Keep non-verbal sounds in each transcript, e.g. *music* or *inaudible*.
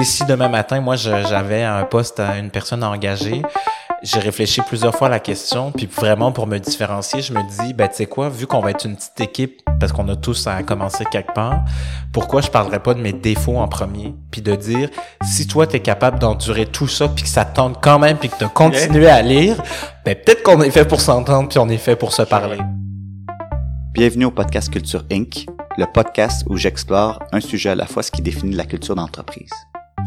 Sais, si demain matin, moi, j'avais un poste à une personne à engager, j'ai réfléchi plusieurs fois à la question, puis vraiment pour me différencier, je me dis, ben tu sais quoi, vu qu'on va être une petite équipe, parce qu'on a tous à commencer quelque part, pourquoi je parlerais pas de mes défauts en premier, puis de dire, si toi t'es capable d'endurer tout ça, puis que ça tente quand même, puis que tu continué à lire, ben peut-être qu'on est fait pour s'entendre, puis on est fait pour se parler. Bienvenue au podcast Culture Inc., le podcast où j'explore un sujet à la fois ce qui définit la culture d'entreprise.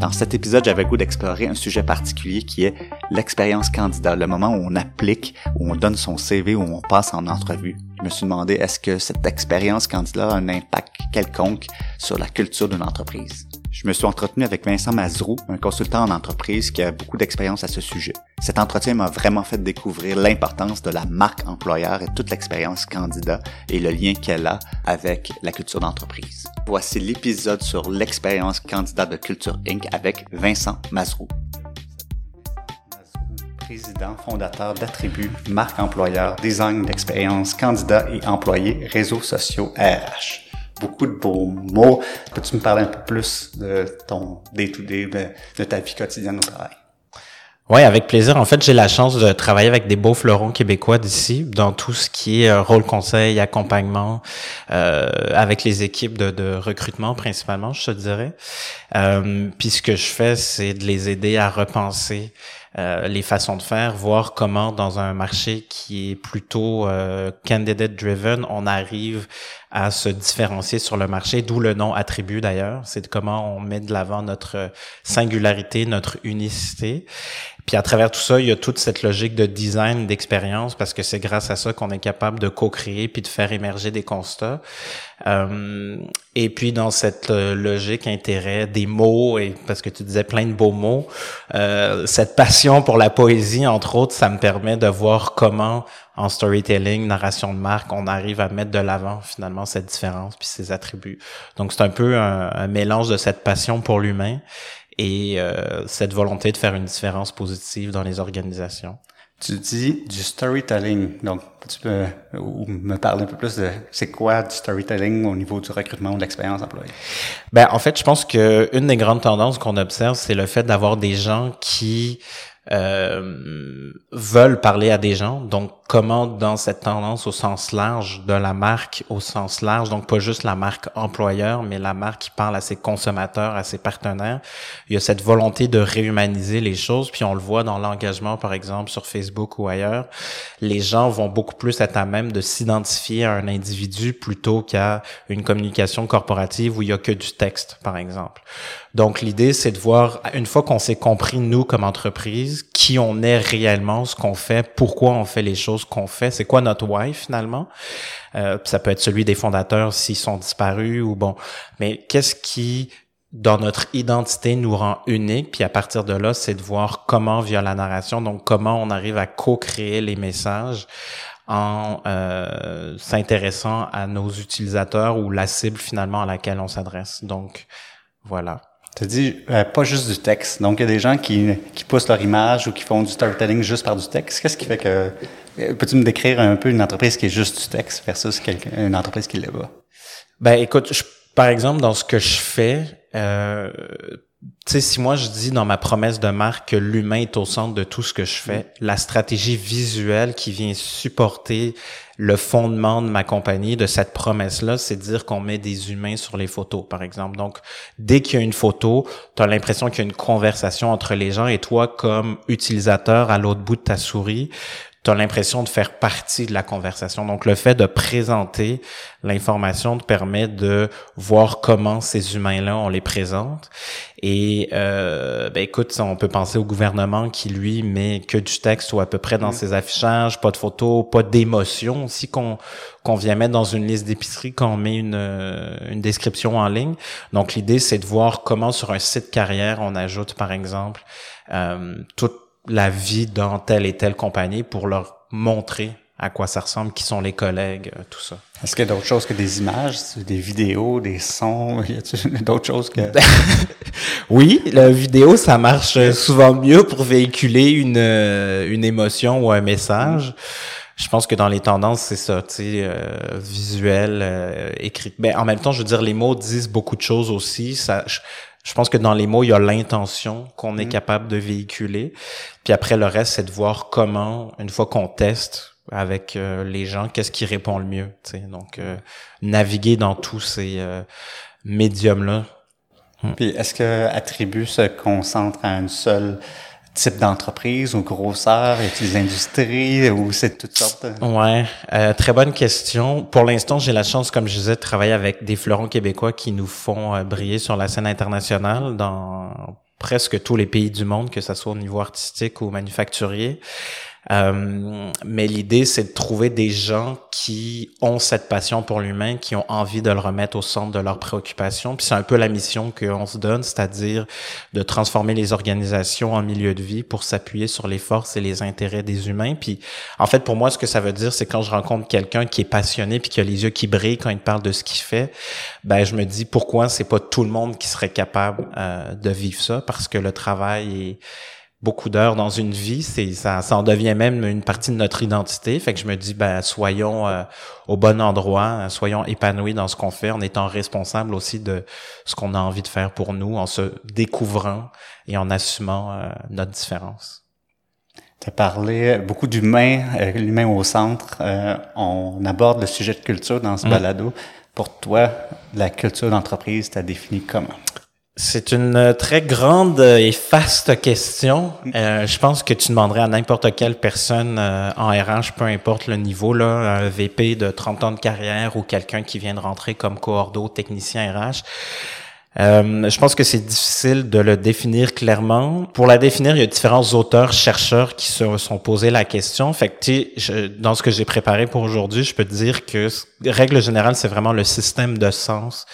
Dans cet épisode, j'avais goût d'explorer un sujet particulier qui est l'expérience candidat, le moment où on applique, où on donne son CV, où on passe en entrevue. Je me suis demandé est-ce que cette expérience candidat a un impact quelconque sur la culture d'une entreprise? Je me suis entretenu avec Vincent Mazrou, un consultant en entreprise qui a beaucoup d'expérience à ce sujet. Cet entretien m'a vraiment fait découvrir l'importance de la marque employeur et toute l'expérience candidat et le lien qu'elle a avec la culture d'entreprise. Voici l'épisode sur l'expérience candidat de Culture Inc. avec Vincent Mazrou. Président fondateur d'Attribut, marque employeur, design d'expérience, candidat et employé, réseaux sociaux RH beaucoup de beaux mots. Peux-tu me parler un peu plus de ton day-to-day, de, ta vie quotidienne au travail? Oui, avec plaisir. En fait, j'ai la chance de travailler avec des beaux fleurons québécois d'ici, dans tout ce qui est euh, rôle conseil, accompagnement, euh, avec les équipes de, de, recrutement principalement, je te dirais. Euh, puis ce que je fais, c'est de les aider à repenser euh, les façons de faire, voir comment dans un marché qui est plutôt euh, candidate driven, on arrive à se différencier sur le marché, d'où le nom attribut d'ailleurs. C'est comment on met de l'avant notre singularité, notre unicité. Puis à travers tout ça, il y a toute cette logique de design, d'expérience, parce que c'est grâce à ça qu'on est capable de co-créer puis de faire émerger des constats. Euh, et puis dans cette euh, logique intérêt des mots, et parce que tu disais plein de beaux mots, euh, cette passion pour la poésie, entre autres, ça me permet de voir comment en storytelling, narration de marque, on arrive à mettre de l'avant finalement cette différence puis ses attributs. Donc c'est un peu un, un mélange de cette passion pour l'humain et euh, cette volonté de faire une différence positive dans les organisations. Tu dis du storytelling, donc tu peux me parler un peu plus de c'est quoi du storytelling au niveau du recrutement ou de l'expérience employée? Ben en fait, je pense que une des grandes tendances qu'on observe, c'est le fait d'avoir des gens qui euh, veulent parler à des gens. Donc, comment dans cette tendance au sens large de la marque, au sens large, donc pas juste la marque employeur, mais la marque qui parle à ses consommateurs, à ses partenaires, il y a cette volonté de réhumaniser les choses. Puis on le voit dans l'engagement, par exemple, sur Facebook ou ailleurs. Les gens vont beaucoup plus être à même de s'identifier à un individu plutôt qu'à une communication corporative où il y a que du texte, par exemple. Donc l'idée, c'est de voir, une fois qu'on s'est compris, nous, comme entreprise, qui on est réellement, ce qu'on fait, pourquoi on fait les choses qu'on fait, c'est quoi notre why finalement. Euh, ça peut être celui des fondateurs s'ils sont disparus ou bon. Mais qu'est-ce qui dans notre identité nous rend unique, puis à partir de là, c'est de voir comment via la narration, donc comment on arrive à co-créer les messages en euh, s'intéressant à nos utilisateurs ou la cible finalement à laquelle on s'adresse. Donc voilà. Tu dit euh, pas juste du texte. Donc, il y a des gens qui, qui poussent leur image ou qui font du storytelling juste par du texte. Qu'est-ce qui fait que. Euh, peux-tu me décrire un peu une entreprise qui est juste du texte versus une entreprise qui l'est pas? Ben, écoute, par exemple, dans ce que je fais, euh, sais, si moi je dis dans ma promesse de marque que l'humain est au centre de tout ce que je fais, mm. la stratégie visuelle qui vient supporter le fondement de ma compagnie, de cette promesse-là, c'est de dire qu'on met des humains sur les photos, par exemple. Donc, dès qu'il y a une photo, tu as l'impression qu'il y a une conversation entre les gens et toi, comme utilisateur à l'autre bout de ta souris, tu as l'impression de faire partie de la conversation. Donc, le fait de présenter l'information te permet de voir comment ces humains-là, on les présente. Et, euh, ben écoute, on peut penser au gouvernement qui, lui, met que du texte ou à peu près dans mm. ses affichages, pas de photos, pas d'émotions aussi qu'on qu'on vient mettre dans une liste d'épicerie quand on met une, une description en ligne. Donc, l'idée, c'est de voir comment sur un site carrière, on ajoute, par exemple, euh, toute la vie dans telle et telle compagnie pour leur montrer à quoi ça ressemble, qui sont les collègues, euh, tout ça. Est-ce qu'il y a d'autres choses que des images, des vidéos, des sons? *laughs* Y a d'autres choses que... *laughs* oui, la vidéo, ça marche souvent mieux pour véhiculer une, euh, une émotion ou un message. Je pense que dans les tendances, c'est ça, tu sais, euh, visuel, écrit. Ben, en même temps, je veux dire, les mots disent beaucoup de choses aussi. Ça, Je pense que dans les mots, il y a l'intention qu'on est mm. capable de véhiculer. Puis après, le reste, c'est de voir comment, une fois qu'on teste avec euh, les gens, qu'est-ce qui répond le mieux. Donc, euh, naviguer dans tous ces euh, médiums-là. Mm. Puis est-ce que Attribut se concentre à une seule type d'entreprise ou grosseur? Des industries ou c'est toutes sortes? Ouais, euh, très bonne question. Pour l'instant, j'ai la chance, comme je disais, de travailler avec des fleurons québécois qui nous font euh, briller sur la scène internationale dans presque tous les pays du monde, que ce soit au niveau artistique ou manufacturier. Euh, mais l'idée, c'est de trouver des gens qui ont cette passion pour l'humain, qui ont envie de le remettre au centre de leurs préoccupations. Puis c'est un peu la mission qu'on se donne, c'est-à-dire de transformer les organisations en milieu de vie pour s'appuyer sur les forces et les intérêts des humains. Puis en fait, pour moi, ce que ça veut dire, c'est quand je rencontre quelqu'un qui est passionné puis qui a les yeux qui brillent quand il parle de ce qu'il fait, ben je me dis pourquoi c'est pas tout le monde qui serait capable euh, de vivre ça? Parce que le travail est beaucoup d'heures dans une vie, c'est ça, ça en devient même une partie de notre identité. Fait que je me dis, ben soyons euh, au bon endroit, soyons épanouis dans ce qu'on fait, en étant responsables aussi de ce qu'on a envie de faire pour nous, en se découvrant et en assumant euh, notre différence. Tu as parlé beaucoup d'humain, euh, l'humain au centre. on aborde le sujet de culture dans ce mm. balado. Pour toi, la culture d'entreprise, t'as défini comment? C'est une euh, très grande et vaste question. Euh, je pense que tu demanderais à n'importe quelle personne euh, en RH, peu importe le niveau, là, un VP de 30 ans de carrière ou quelqu'un qui vient de rentrer comme coordo technicien RH. Euh, je pense que c'est difficile de le définir clairement. Pour la définir, il y a différents auteurs, chercheurs qui se sont posés la question. Fait que, je, dans ce que j'ai préparé pour aujourd'hui, je peux dire que, règle générale, c'est vraiment le système de sens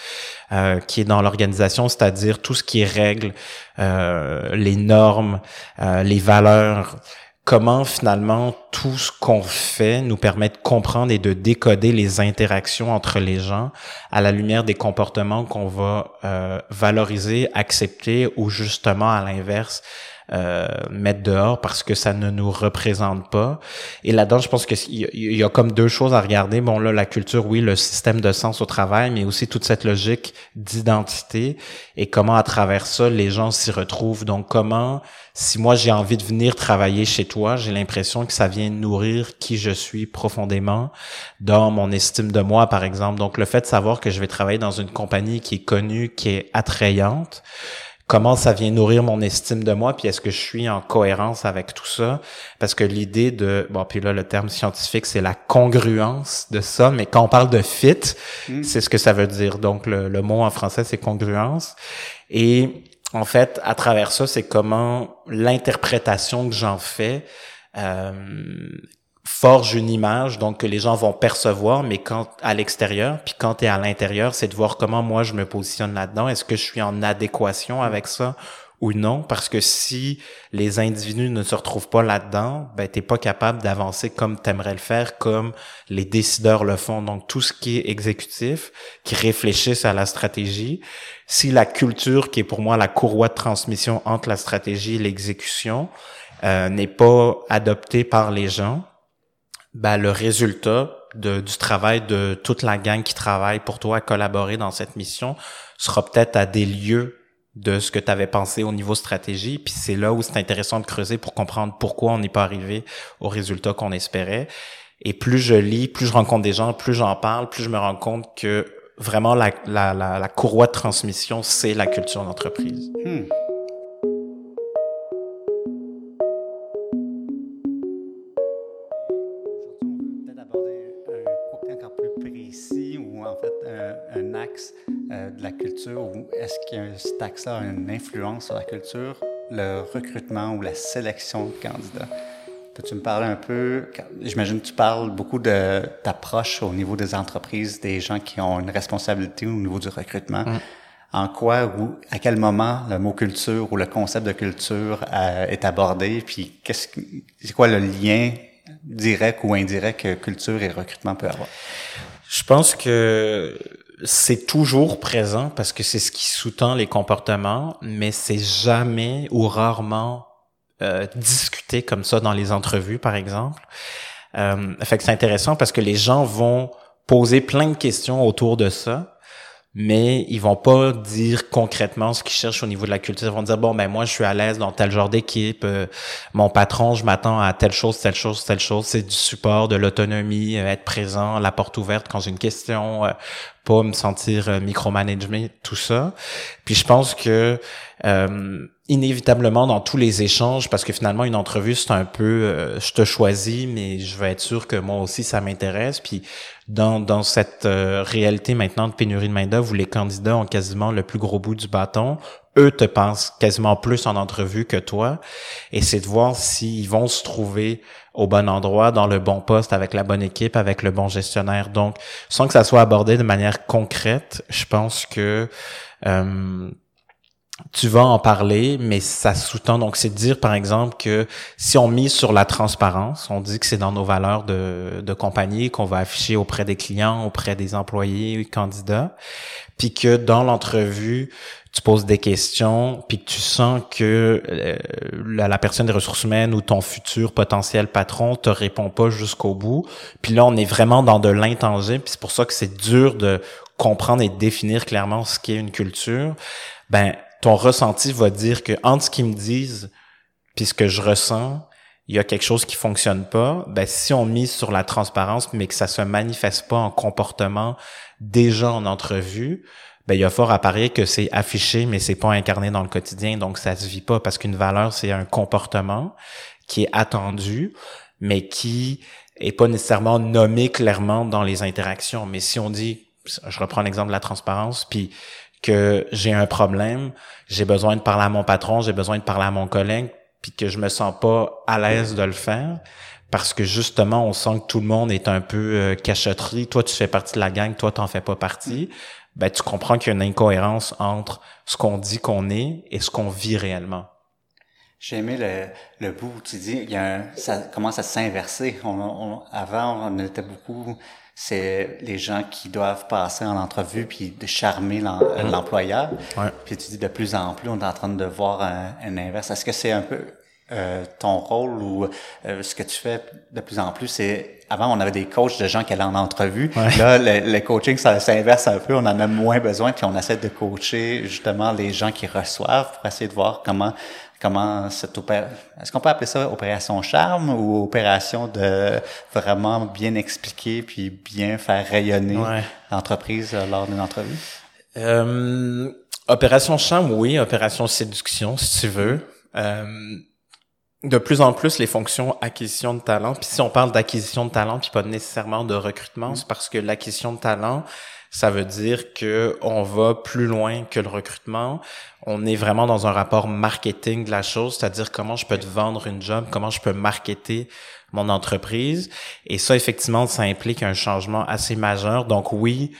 euh, qui est dans l'organisation, c'est-à-dire tout ce qui est règles, euh, les normes, euh, les valeurs, comment finalement tout ce qu'on fait nous permet de comprendre et de décoder les interactions entre les gens à la lumière des comportements qu'on va euh, valoriser, accepter ou justement à l'inverse euh, mettre dehors parce que ça ne nous représente pas. Et là-dedans, je pense qu'il y, y, a comme deux choses à regarder. Bon, là, la culture, oui, le système de sens au travail, mais aussi toute cette logique d'identité et comment à travers ça, les gens s'y retrouvent. Donc, comment, si moi j'ai envie de venir travailler chez toi, j'ai l'impression que ça vient nourrir qui je suis profondément dans mon estime de moi, par exemple. Donc, le fait de savoir que je vais travailler dans une compagnie qui est connue, qui est attrayante, comment ça vient nourrir mon estime de moi, puis est-ce que je suis en cohérence avec tout ça? Parce que l'idée de, bon, puis là, le terme scientifique, c'est la congruence de ça, mais quand on parle de fit, mm. c'est ce que ça veut dire. Donc, le, le mot en français, c'est congruence. Et en fait, à travers ça, c'est comment l'interprétation que j'en fais euh, forge une image donc que les gens vont percevoir mais quand à l'extérieur puis quand tu es à l'intérieur c'est de voir comment moi je me positionne là-dedans. Est-ce que je suis en adéquation avec ça ou non? Parce que si les individus ne se retrouvent pas là-dedans ben t'es pas capable d'avancer comme t'aimerais le faire comme les décideurs le font. Donc tout ce qui est exécutif qui réfléchissent à la stratégie si la culture qui est pour moi la courroie de transmission entre la stratégie et l'exécution euh, n'est pas adoptée par les gens ben, le résultat de, du travail de toute la gang qui travaille pour toi à collaborer dans cette mission sera peut-être à des lieux de ce que tu avais pensé au niveau stratégie. Puis c'est là où c'est intéressant de creuser pour comprendre pourquoi on n'est pas arrivé au résultat qu'on espérait. Et plus je lis, plus je rencontre des gens, plus j'en parle, plus je me rends compte que vraiment la, la, la, courroie de transmission, c'est la culture d'entreprise. Hmm. Euh, de la culture ou est-ce que cet axe-là a une influence sur la culture, le recrutement ou la sélection de candidats? Peux-tu me parler un peu? J'imagine que tu parles beaucoup de t'approche au niveau des entreprises, des gens qui ont une responsabilité au niveau du recrutement. Mm. En quoi ou à quel moment le mot culture ou le concept de culture euh, est abordé? Puis qu'est-ce c'est quoi le lien direct ou indirect que culture et recrutement peut avoir? Je pense que c'est toujours présent parce que c'est ce qui sous-tend les comportements, mais c'est jamais ou rarement euh, discuté comme ça dans les entrevues, par exemple. Euh, fait que c'est intéressant parce que les gens vont poser plein de questions autour de ça, mais ils vont pas dire concrètement ce qu'ils cherchent au niveau de la culture. Ils vont dire bon ben moi je suis à l'aise dans tel genre d'équipe, euh, mon patron je m'attends à telle chose, telle chose, telle chose. C'est du support, de l'autonomie, euh, être présent, la porte ouverte quand j'ai une question, euh, pas me sentir micromanagement, tout ça. Puis je pense que inévitablement dans tous les échanges, parce que finalement une entrevue c'est un peu, je te choisis, mais je veux être sûr que moi aussi ça m'intéresse. Puis dans, dans cette euh, réalité maintenant de pénurie de main-d'œuvre où les candidats ont quasiment le plus gros bout du bâton, eux te pensent quasiment plus en entrevue que toi. Et c'est de voir s'ils vont se trouver au bon endroit, dans le bon poste, avec la bonne équipe, avec le bon gestionnaire. Donc, sans que ça soit abordé de manière concrète, je pense que euh, tu vas en parler, mais ça sous-tend. Donc, c'est de dire, par exemple, que si on mise sur la transparence, on dit que c'est dans nos valeurs de, de compagnie qu'on va afficher auprès des clients, auprès des employés, candidats, puis que dans l'entrevue, tu poses des questions, puis que tu sens que euh, la, personne des ressources humaines ou ton futur potentiel patron te répond pas jusqu'au bout. Puis là, on est vraiment dans de l'intangible, puis c'est pour ça que c'est dur de comprendre et de définir clairement ce qu'est une culture. Ben, ton ressenti va dire que entre ce qu'ils me disent puis ce que je ressens, il y a quelque chose qui fonctionne pas. Ben si on mise sur la transparence mais que ça se manifeste pas en comportement déjà en entrevue, ben il y a fort à parier que c'est affiché mais c'est pas incarné dans le quotidien donc ça se vit pas parce qu'une valeur c'est un comportement qui est attendu mais qui est pas nécessairement nommé clairement dans les interactions. Mais si on dit, je reprends l'exemple de la transparence, puis que j'ai un problème, j'ai besoin de parler à mon patron, j'ai besoin de parler à mon collègue, puis que je me sens pas à l'aise de le faire parce que justement on sent que tout le monde est un peu euh, cachotterie. Toi tu fais partie de la gang, toi t'en fais pas partie. Ben tu comprends qu'il y a une incohérence entre ce qu'on dit qu'on est et ce qu'on vit réellement. J'ai aimé le, le bout où tu dis, il y a un, ça commence à s'inverser. On, avant, on était beaucoup c'est les gens qui doivent passer en entrevue puis de charmer mm. l'employeur. Puis tu dis de plus en plus, on est en train de voir un, inverse. Est-ce que c'est un peu euh, ton rôle ou euh, ce que tu fais de plus en plus, c'est avant on avait des coachs de gens qui allaient en entrevue. Là, le, coaching ça s'inverse un peu, on en a moins besoin puis on essaie de coacher justement les gens qui reçoivent pour essayer de voir comment comment cette opération, est-ce qu'on peut appeler ça opération charme ou opération de vraiment bien expliquer puis bien faire rayonner l'entreprise euh, lors d'une entrevue? Euh, opération charme, oui. Opération séduction, si tu veux. Euh, de plus en plus les fonctions acquisition de talent. Puis si on parle d'acquisition de talent, puis pas nécessairement de recrutement, c'est parce que l'acquisition de talent, ça veut dire que on va plus loin que le recrutement. On est vraiment dans un rapport marketing de la chose, c'est-à-dire comment je peux te vendre une job, comment je peux marketer mon entreprise. Et ça, effectivement, ça implique un changement assez majeur. Donc oui,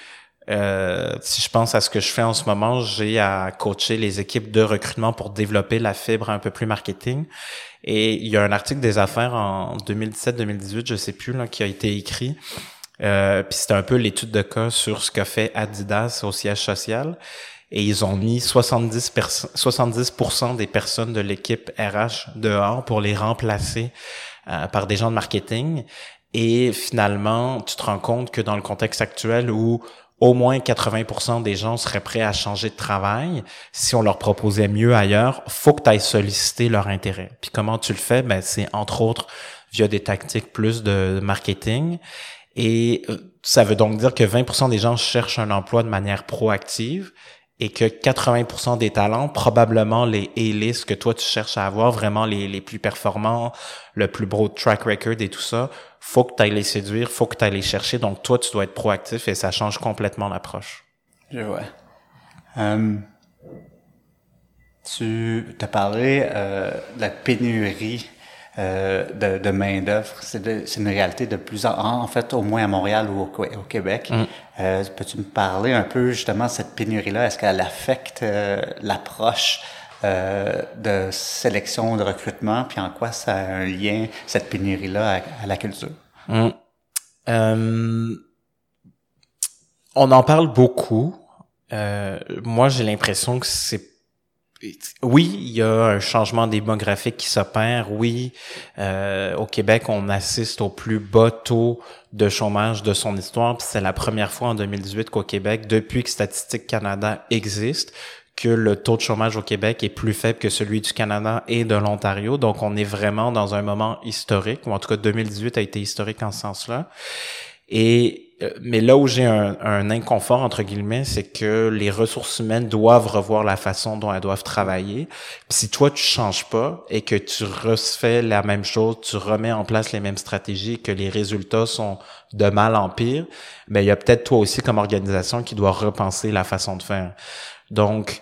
euh, si je pense à ce que je fais en ce moment, j'ai à coacher les équipes de recrutement pour développer la fibre un peu plus marketing. Et il y a un article des affaires en 2017-2018, je sais plus, là, qui a été écrit euh, puis c'était un peu l'étude de cas sur ce qu'a fait Adidas au siège social. Et ils ont mis 70, 70% des personnes de l'équipe RH dehors pour les remplacer euh, par des gens de marketing. Et finalement, tu te rends compte que dans le contexte actuel où au moins 80% des gens seraient prêts à changer de travail, si on leur proposait mieux ailleurs, faut que tu ailles solliciter leur intérêt. Puis comment tu le fais? Ben, c'est entre autres via des tactiques plus de marketing. Et euh, ça veut donc dire que 20% des gens cherchent un emploi de manière proactive et que 80% des talents, probablement les A-list que toi tu cherches à avoir, vraiment les, les plus performants, le plus beau track record et tout ça, faut que tu ailles les séduire, faut que tu ailles les chercher. Donc toi, tu dois être proactif et ça change complètement l'approche. Je vois. Euh, tu t'as parlé euh, de la pénurie euh, de, de main-d'œuvre. C'est une réalité de plus en, en fait, au moins à Montréal ou au, au Québec. Mm. Euh, Peux-tu me parler un peu justement de cette pénurie-là? Est-ce qu'elle affecte euh, l'approche de sélection, de recrutement, puis en quoi ça a un lien, cette pénurie-là, à, la culture? Mm. On en parle beaucoup. moi, j'ai l'impression que c'est oui, il y a un changement démographique qui s'opère. Oui, euh, au Québec, on assiste au plus bas taux de chômage de son histoire. C'est la première fois en 2018 qu'au Québec, depuis que Statistique Canada existe, que le taux de chômage au Québec est plus faible que celui du Canada et de l'Ontario. Donc, on est vraiment dans un moment historique, ou en tout cas 2018 a été historique en ce sens-là. Et mais là où j'ai un, un, inconfort entre guillemets, c'est que les ressources humaines doivent revoir la façon dont elles doivent travailler. Si toi tu changes pas et que tu refais la même chose, tu remets en place les mêmes stratégies, que les résultats sont de mal en pire, mais ben, il y a peut-être toi aussi comme organisation qui doit repenser la façon de faire. Donc,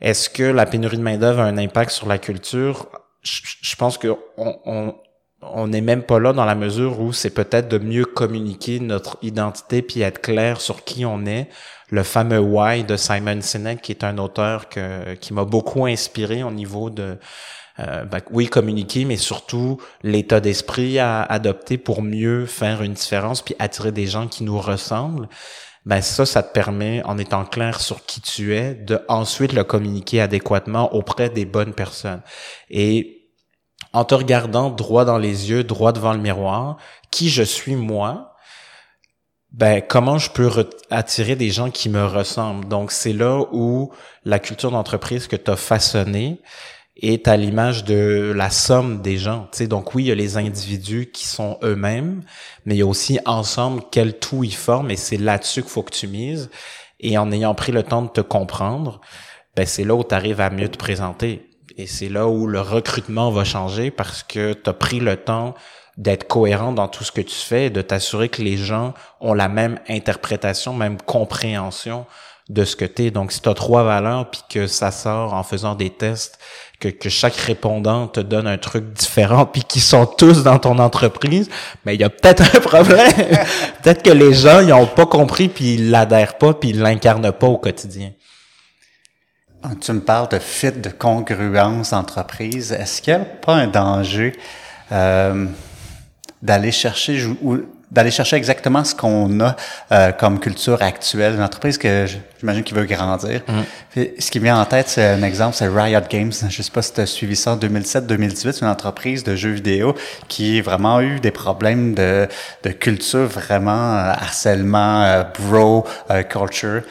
est-ce que la pénurie de main d'œuvre a un impact sur la culture? Je, je pense que on, on on n'est même pas là dans la mesure où c'est peut-être de mieux communiquer notre identité puis être clair sur qui on est. Le fameux Why de Simon Sinek, qui est un auteur que, qui m'a beaucoup inspiré au niveau de, euh, ben, oui, communiquer, mais surtout l'état d'esprit à adopter pour mieux faire une différence puis attirer des gens qui nous ressemblent. Ben ça, ça te permet, en étant clair sur qui tu es, de ensuite le communiquer adéquatement auprès des bonnes personnes. Et en te regardant droit dans les yeux, droit devant le miroir, qui je suis moi, ben comment je peux attirer des gens qui me ressemblent? Donc c'est là où la culture d'entreprise que tu as façonnée est à l'image de la somme des gens. sais, donc oui, il y a les individus qui sont eux-mêmes, mais il y a aussi ensemble quel tout ils forment et c'est là-dessus qu'il faut que tu mises. Et en ayant pris le temps de te comprendre, ben c'est là où tu arrives à mieux te présenter. Et c'est là où le recrutement va changer parce que tu as pris le temps d'être cohérent dans tout ce que tu fais et de t'assurer que les gens ont la même interprétation, même compréhension de ce que tu es. Donc, si tu as trois valeurs, puis que ça sort en faisant des tests, que, que chaque répondant te donne un truc différent, puis qu'ils sont tous dans ton entreprise, mais il y a peut-être un problème. *laughs* peut-être que les gens, ils ont pas compris, puis ils l'adhèrent pas, puis ils l'incarnent pas au quotidien. Tu me parles de fit, de congruence entreprise. Est-ce qu'il n'y a pas un danger euh, d'aller chercher ou d'aller chercher exactement ce qu'on a euh, comme culture actuelle d'une entreprise que j'imagine qu'il veut grandir. Mm. ce qui me vient en tête, c'est un exemple, c'est Riot Games. Je sais pas si tu as suivi ça en 2007-2018, une entreprise de jeux vidéo qui a vraiment eu des problèmes de, de culture, vraiment euh, harcèlement, euh, bro culture.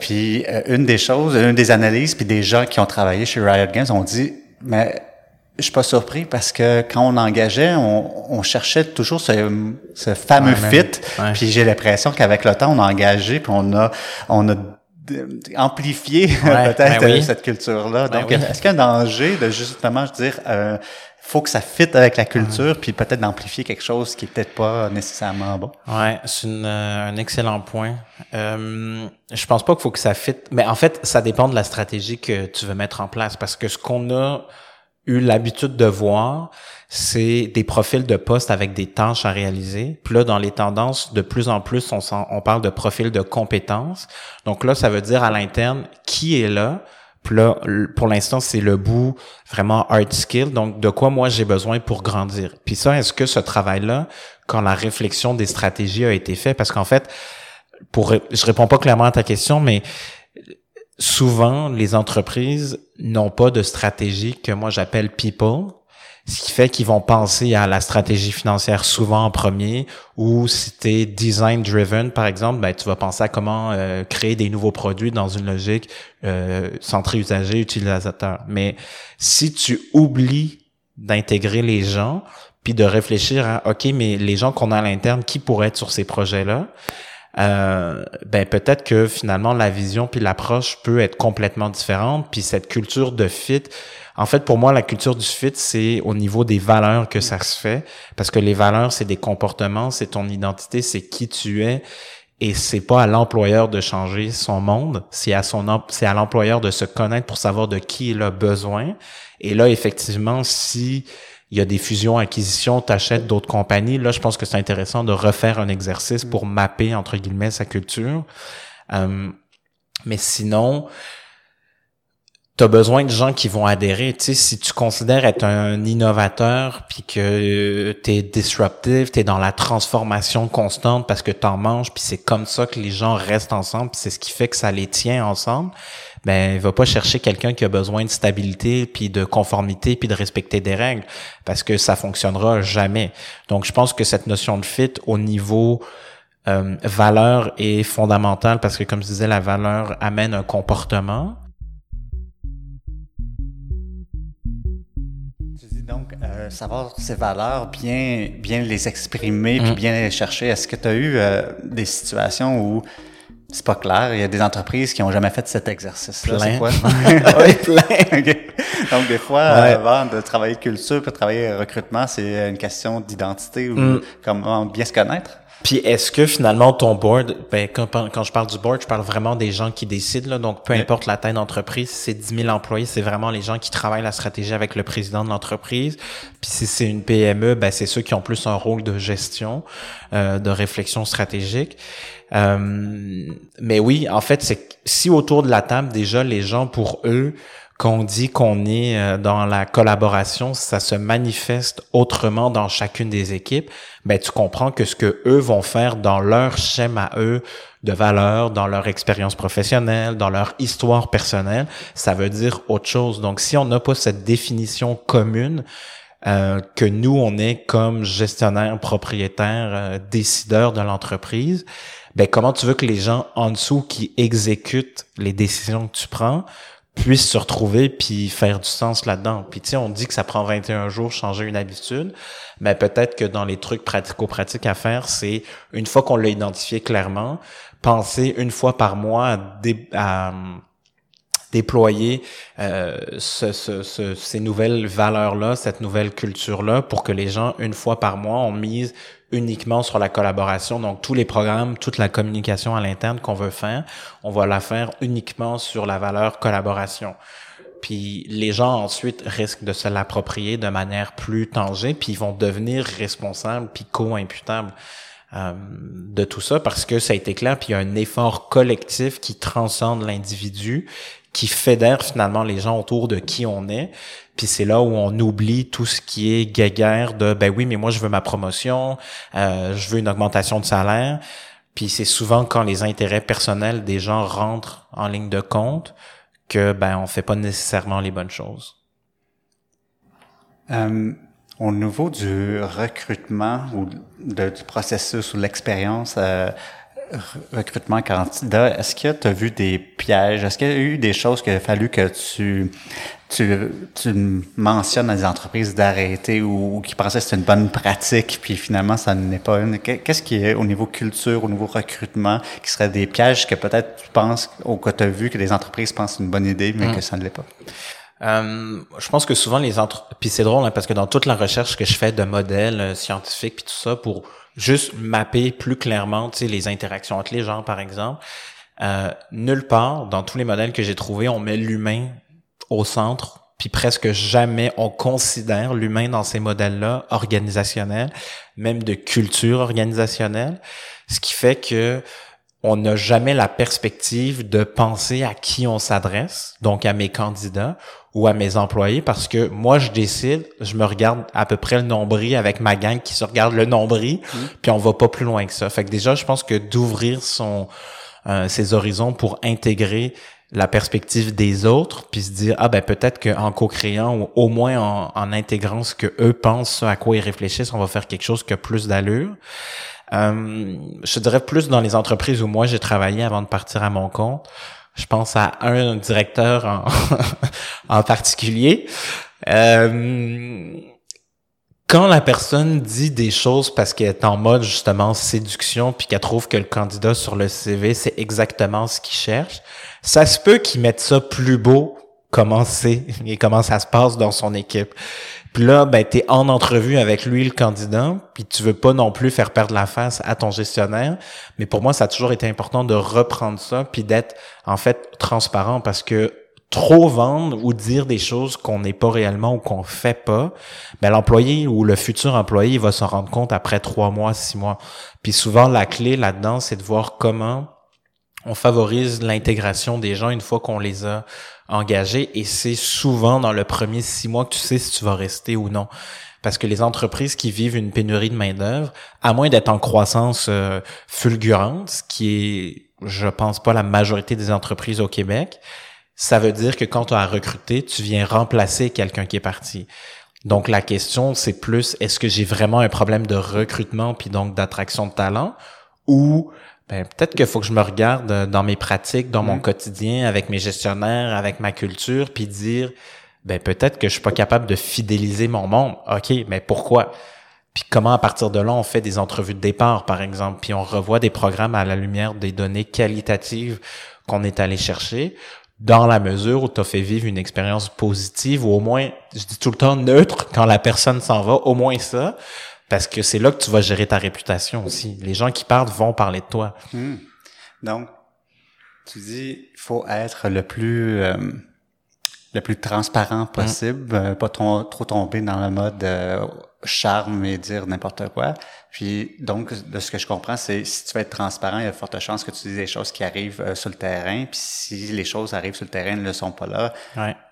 puis une des choses, une des analyses, puis des gens qui ont travaillé chez Riot Games ont dit, mais je suis pas surpris parce que quand on engageait, on, on cherchait toujours ce, ce fameux fit. Puis j'ai l'impression qu'avec le temps, on a engagé, puis on a, on a amplifié *laughs* peut-être ben cette culture-là. Ben Donc, est-ce qu'il y a un danger de justement dire, euh, faut que ça fitte avec la culture, puis peut-être d'amplifier quelque chose qui est peut-être pas nécessairement bon? Ouais, c'est euh, un excellent point. Euh, je pense pas qu'il faut que ça fitte, mais en fait, ça dépend de la stratégie que tu veux mettre en place, parce que ce qu'on a eu l'habitude de voir, c'est des profils de poste avec des tâches à réaliser. Puis là, dans les tendances, de plus en plus, on, parle de profils de compétences. Donc là, ça veut dire à l'interne qui est là? Puis là, pour l'instant, c'est le bout vraiment hard skill. Donc, de quoi moi j'ai besoin pour grandir? Puis ça, est-ce que ce travail-là, quand la réflexion des stratégies a été faite, parce qu'en fait, pour, je réponds pas clairement à ta question, mais souvent, les entreprises n'ont pas de stratégie que moi j'appelle people, ce qui fait qu'ils vont penser à la stratégie financière souvent en premier, ou si tu es design driven par exemple, ben, tu vas penser à comment euh, créer des nouveaux produits dans une logique euh, centrée usager utilisateur. Mais si tu oublies d'intégrer les gens, puis de réfléchir à OK, mais les gens qu'on a à l'interne, qui pourraient être sur ces projets-là? Euh, ben peut-être que finalement la vision puis l'approche peut être complètement différente puis cette culture de fit en fait pour moi la culture du fit c'est au niveau des valeurs que ça se fait parce que les valeurs c'est des comportements c'est ton identité c'est qui tu es et c'est pas à l'employeur de changer son monde, c'est à son c'est à l'employeur de se connaître pour savoir de qui il a besoin. Et là effectivement, si il y a des fusions, acquisitions, t'achètes d'autres compagnies. Là, je pense que c'est intéressant de refaire un exercice pour mapper, entre guillemets, sa culture. Euh, mais sinon, tu as besoin de gens qui vont adhérer. Tu si tu considères être un innovateur, puis que tu es disruptive, tu es dans la transformation constante parce que tu en manges, puis c'est comme ça que les gens restent ensemble, puis c'est ce qui fait que ça les tient ensemble, ben il va pas chercher quelqu'un qui a besoin de stabilité, puis de conformité, puis de respecter des règles, parce que ça fonctionnera jamais. Donc, je pense que cette notion de fit au niveau euh, valeur est fondamentale parce que, comme je disais, la valeur amène un comportement Euh, savoir ses valeurs, bien, bien les exprimer, puis mm. bien les chercher. Est-ce que tu as eu euh, des situations où c'est pas clair, il y a des entreprises qui ont jamais fait cet exercice-là? C'est quoi? *laughs* oui, plein. Donc, des fois, avant de travailler culture, puis travailler recrutement, c'est une question d'identité ou mm. comment bien se connaître. Puis est-ce que finalement ton board, ben, quand, quand, je parle du board, je parle vraiment des gens qui décident, là, donc peu importe la taille d'entreprise, si c'est 10 000 employés, c'est vraiment les gens qui travaillent la stratégie avec le président de l'entreprise. Puis si c'est une PME, ben, c'est ceux qui ont plus un rôle de gestion, euh, de réflexion stratégique. Euh, mais oui, en fait, c'est si autour de la table, déjà, les gens, pour eux, qu'on dit qu'on est euh, dans la collaboration, ça se manifeste autrement dans chacune des équipes, ben tu comprends que ce que eux vont faire dans leur schéma à eux de valeur, dans leur expérience professionnelle, dans leur histoire personnelle, ça veut dire autre chose. Donc si on n'a pas cette définition commune, euh, que nous on est comme gestionnaire, propriétaire, décideur de l'entreprise, ben comment tu veux que les gens en dessous qui exécutent les décisions que tu prends puissent se retrouver puis faire du sens là-dedans? Puis tu sais, on dit que ça prend 21 jours changer une habitude, mais peut-être que dans les trucs pratico-pratiques à faire, c'est une fois qu'on l'a identifié clairement, penser une fois par mois à, déployer euh, ce, ce, ces nouvelles valeurs-là, cette nouvelle culture-là, pour que les gens, une fois par mois, ont mise uniquement sur la collaboration. Donc, tous les programmes, toute la communication à l'interne qu'on veut faire, on va la faire uniquement sur la valeur collaboration. Puis les gens ensuite risquent de se l'approprier de manière plus tangible, puis ils vont devenir responsables puis co-imputables euh, de tout ça parce que ça a été clair, puis il y a un effort collectif qui transcende l'individu, qui fédère finalement les gens autour de qui on est. Puis c'est là où on oublie tout ce qui est guéguerre de ben oui, mais moi je veux ma promotion, euh, je veux une augmentation de salaire. Puis c'est souvent quand les intérêts personnels des gens rentrent en ligne de compte que ben on fait pas nécessairement les bonnes choses. Euh, au niveau du recrutement ou du processus ou l'expérience, euh, recrutement candidat, est-ce que tu as vu des pièges? Est-ce qu'il y a eu des choses qu'il a fallu que tu, tu, tu mentionnes à des entreprises d'arrêter ou, qui pensaient que c'était une bonne pratique, puis finalement, ça n'est pas une? Qu'est-ce qui est au niveau culture, au niveau recrutement, qui serait des pièges que peut-être tu penses ou que tu as vu que les entreprises pensent une bonne idée, mais mm. que ça ne l'est pas? Euh, je pense que souvent les entreprises, puis c'est drôle hein, parce que dans toute la recherche que je fais de modèles euh, scientifiques puis tout ça pour juste mapper plus clairement les interactions entre les gens, par exemple. Euh, nulle part, dans tous les modèles que j'ai trouvés, on met l'humain au centre, puis presque jamais on considère l'humain dans ces modèles-là organisationnels, même de culture organisationnelle, ce qui fait que on n'a jamais la perspective de penser à qui on s'adresse, donc à mes candidats ou à mes employés, parce que moi, je décide, je me regarde à peu près le nombril avec ma gang qui se regarde le nombril, mmh. puis on va pas plus loin que ça. Fait que déjà, je pense que d'ouvrir son euh, ses horizons pour intégrer la perspective des autres, puis se dire ah ben peut-être qu'en co-créant ou au moins en, en, intégrant ce que eux pensent, ce à quoi ils réfléchissent, on va faire quelque chose qui a plus d'allure. Euh, je dirais plus dans les entreprises où moi j'ai travaillé avant de partir à mon compte. Je pense à un directeur *laughs* en, particulier. Euh, quand la personne dit des choses parce qu'elle est en mode justement séduction puis qu'elle trouve que le candidat sur le CV c'est exactement ce qu'il cherche, ça se peut qu'il mette ça plus beau comment c'est et comment ça se passe dans son équipe. Puis là, ben, t'es en entrevue avec lui, le candidat, puis tu veux pas non plus faire perdre la face à ton gestionnaire. Mais pour moi, ça a toujours été important de reprendre ça, puis d'être, en fait, transparent, parce que trop vendre ou dire des choses qu'on n'est pas réellement ou qu'on fait pas, ben l'employé ou le futur employé il va s'en rendre compte après trois mois, six mois. Puis souvent, la clé là-dedans, c'est de voir comment on favorise l'intégration des gens une fois qu'on les a engagés et c'est souvent dans le premier six mois que tu sais si tu vas rester ou non. Parce que les entreprises qui vivent une pénurie de main-d'œuvre, à moins d'être en croissance euh, fulgurante, ce qui est, je pense pas, la majorité des entreprises au Québec, ça veut dire que quand tu as recruté, tu viens remplacer quelqu'un qui est parti. Donc la question, c'est plus est-ce que j'ai vraiment un problème de recrutement puis donc d'attraction de talent ou ben, peut-être qu'il faut que je me regarde euh, dans mes pratiques, dans mon mm. quotidien, avec mes gestionnaires, avec ma culture, puis dire, ben peut-être que je suis pas capable de fidéliser mon monde. OK, mais pourquoi? Puis comment à partir de là, on fait des entrevues de départ, par exemple, puis on revoit des programmes à la lumière des données qualitatives qu'on est allé chercher, dans la mesure où tu as fait vivre une expérience positive, ou au moins, je dis tout le temps neutre, quand la personne s'en va, au moins ça. Parce que c'est là que tu vas gérer ta réputation aussi. Les gens qui parlent vont parler de toi. Hmm. Donc, tu dis, il faut être le plus euh, le plus transparent possible, euh, pas trop, trop tomber dans le mode euh, charme et dire n'importe quoi. Puis donc, de ce que je comprends, c'est si tu veux être transparent, il y a de fortes chances que tu dises des choses qui arrivent euh, sur le terrain. Puis si les choses arrivent sur le terrain ne le sont pas là,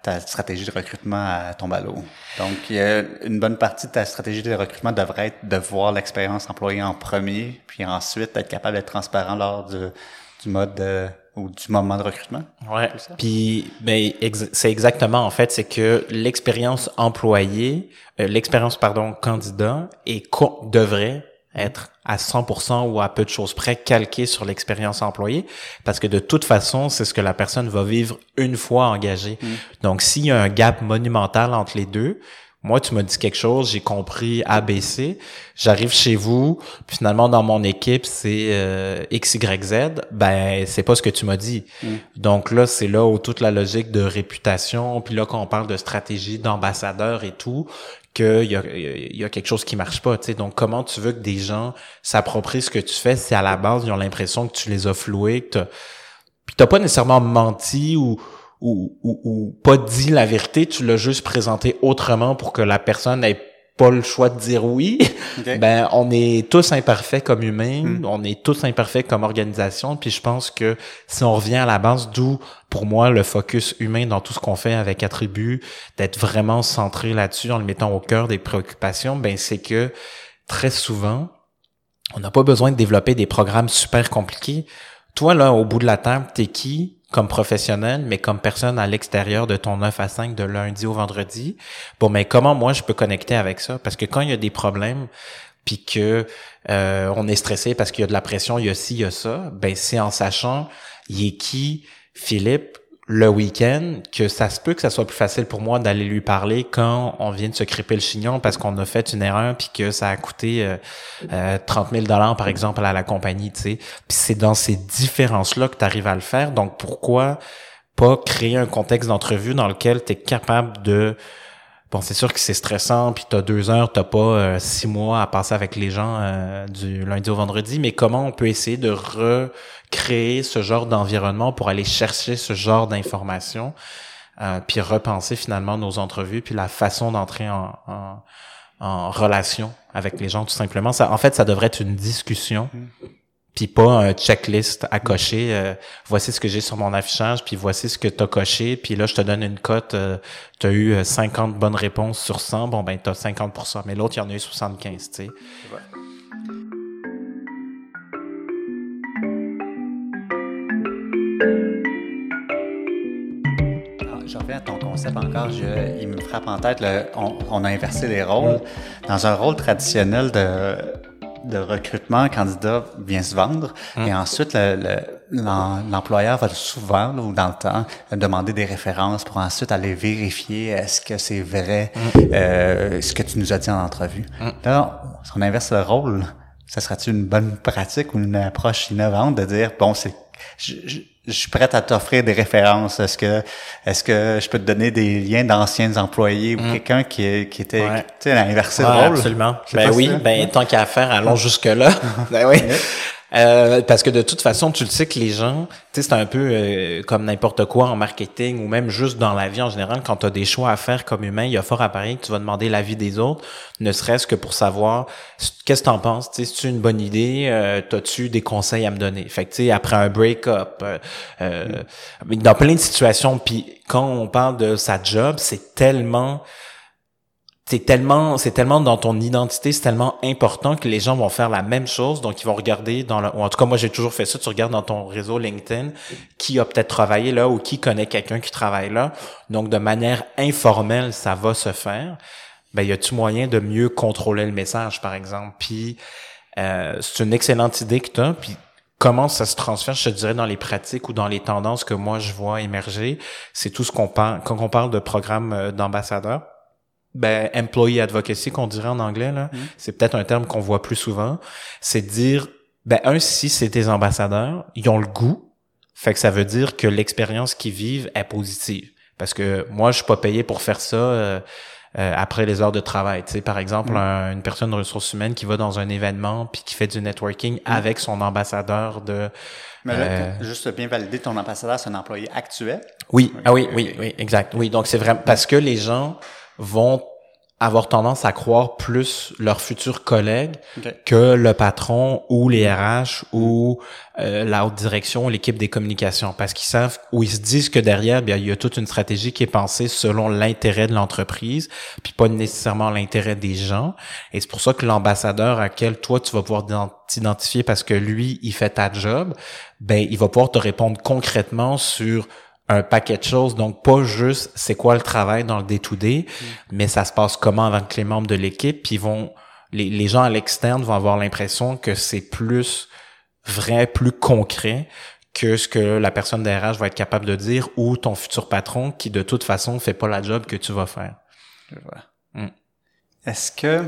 ta stratégie de recrutement tombe à l'eau. Donc, une bonne partie de ta stratégie de recrutement devrait être de voir l'expérience employée en premier, puis ensuite être capable d'être transparent lors du, du mode ou du moment de recrutement. Ouais. Puis ben c'est exactement en fait, c'est que l'expérience employée, euh, l'expérience pardon candidat et devrait être à 100% ou à peu de choses près calqué sur l'expérience employée parce que de toute façon, c'est ce que la personne va vivre une fois engagée. Mm. Donc s'il y a un gap monumental entre les deux, moi, tu m'as dit quelque chose, j'ai compris ABC. J'arrive chez vous, puis finalement dans mon équipe c'est euh, X Y Z. Ben c'est pas ce que tu m'as dit. Mm. Donc là, c'est là où toute la logique de réputation, puis là quand on parle de stratégie d'ambassadeur et tout, qu'il y a, y a quelque chose qui marche pas. sais. Donc comment tu veux que des gens s'approprient ce que tu fais si à la base ils ont l'impression que tu les as floués, que t'as, puis t'as pas nécessairement menti ou ou, ou, pas dit la vérité, tu l'as juste présenté autrement pour que la personne ait pas le choix de dire oui, *laughs* ben on est tous imparfaits comme humains, hmm. on est tous imparfaits comme organisation, puis je pense que si on revient à la base, d'où pour moi le focus humain dans tout ce qu'on fait avec attribut, d'être vraiment centré là-dessus en le mettant au cœur des préoccupations, ben c'est que très souvent on n'a pas besoin de développer des programmes super compliqués. Toi là, au bout de la table, t'es qui? Comme professionnel, mais comme personne à l'extérieur de ton 9 à 5 de lundi au vendredi. Bon, mais comment moi je peux connecter avec ça? Parce que quand il y a des problèmes, puis que euh, on est stressé parce qu'il y a de la pression, il y a ci, il y a ça, ben c'est en sachant il est qui Philippe le week-end que ça se peut que ça soit plus facile pour moi d'aller lui parler quand on vient de se crêper le chignon parce qu'on a fait une erreur puis que ça a coûté euh, euh, 30 000 dollars par exemple à la compagnie, tu sais. Puis c'est dans ces différences-là que tu arrives à le faire. Donc pourquoi pas créer un contexte d'entrevue dans lequel tu es capable de Bon, c'est sûr que c'est stressant, puis t'as deux heures, t'as pas euh, six mois à passer avec les gens euh, du lundi au vendredi, mais comment on peut essayer de recréer ce genre d'environnement pour aller chercher ce genre d'informations, euh, puis repenser finalement nos entrevues, puis la façon d'entrer en, en, en, relation avec les gens, tout simplement? Ça, en fait, ça devrait être une discussion. Mm puis pas un checklist à cocher. Euh, voici ce que j'ai sur mon affichage, puis voici ce que tu as coché, puis là, je te donne une cote. Euh, tu as eu 50 euh, bonnes réponses sur 100, bon, ben, tu as 50% Mais l'autre, il y en a eu 75, tu sais. Ah, je reviens à ton concept encore. Je, il me frappe en tête, on, on, a inversé les rôles. Dans un rôle traditionnel de de recrutement, un candidat vient se vendre hum. et ensuite l'employeur va souvent ou dans le temps demander des références pour ensuite aller vérifier est-ce que c'est vrai hum. euh, ce que tu nous as dit en entrevue. Hum. Là, si on inverse le rôle, ça serait-tu une bonne pratique ou une approche innovante de dire bon c'est je suis prête à t'offrir des références. Est-ce que, est-ce que je peux te donner des liens d'anciens employés ou mm. quelqu'un qui, qui était, tu sais, inversé de rôle? Absolument. Ben oui, ben tant qu'à faire, allons *laughs* jusque là. ben oui. Euh, parce que de toute façon, tu le sais que les gens, tu sais, c'est un peu euh, comme n'importe quoi en marketing ou même juste dans la vie en général. Quand tu as des choix à faire comme humain, il y a fort à parier que tu vas demander l'avis des autres, ne serait-ce que pour savoir qu'est-ce que t'en penses. Tu sais, c'est une bonne idée. Euh, T'as-tu des conseils à me donner? Fait que tu sais, après un break-up, euh, euh dans plein de situations. Puis quand on parle de sa job, c'est tellement c'est tellement c'est tellement dans ton identité c'est tellement important que les gens vont faire la même chose donc ils vont regarder dans le, ou en tout cas moi j'ai toujours fait ça tu regardes dans ton réseau LinkedIn qui a peut-être travaillé là ou qui connaît quelqu'un qui travaille là. Donc de manière informelle ça va se faire. Ben y a-tu moyen de mieux contrôler le message par exemple? Puis euh, c'est une excellente idée que tu as puis comment ça se transfère, je te dirais, dans les pratiques ou dans les tendances que moi je vois émerger, c'est tout ce qu'on parle quand on parle de programme euh, d'ambassadeur ben, employee advocacy qu'on dirait en anglais, là, mm. c'est peut-être un terme qu'on voit plus souvent, c'est de dire, ben, un, si c'est des ambassadeurs, ils ont le goût, fait que ça veut dire que l'expérience qu'ils vivent est positive. Parce que moi, je suis pas payé pour faire ça euh, euh, après les heures de travail. Tu sais, par exemple, mm. une personne de ressources humaines qui va dans un événement puis qui fait du networking mm. avec son ambassadeur de... Mais là, euh, juste bien valider, ton ambassadeur, c'est un employé actuel? Oui, ah oui, oui, oui, exact. Oui, donc c'est vraiment parce que les gens vont avoir tendance à croire plus leurs futurs collègues que le patron ou les RH ou euh, la haute direction, l'équipe des communications, parce qu'ils savent ou ils se disent que derrière, bien, il y a toute une stratégie qui est pensée selon l'intérêt de l'entreprise, puis pas nécessairement l'intérêt des gens. Et c'est pour ça que l'ambassadeur à quel toi tu vas pouvoir t'identifier parce que lui il fait ta job, ben il va pouvoir te répondre concrètement sur un paquet de choses. Donc, pas juste c'est quoi le travail dans le day-to-day, mm. mais ça se passe comment avec les membres de l'équipe. Puis vont, les, les gens à l'externe vont avoir l'impression que c'est plus vrai, plus concret que ce que la personne d'RH va être capable de dire ou ton futur patron qui de toute façon fait pas la job que tu vas faire. Mm. Est-ce que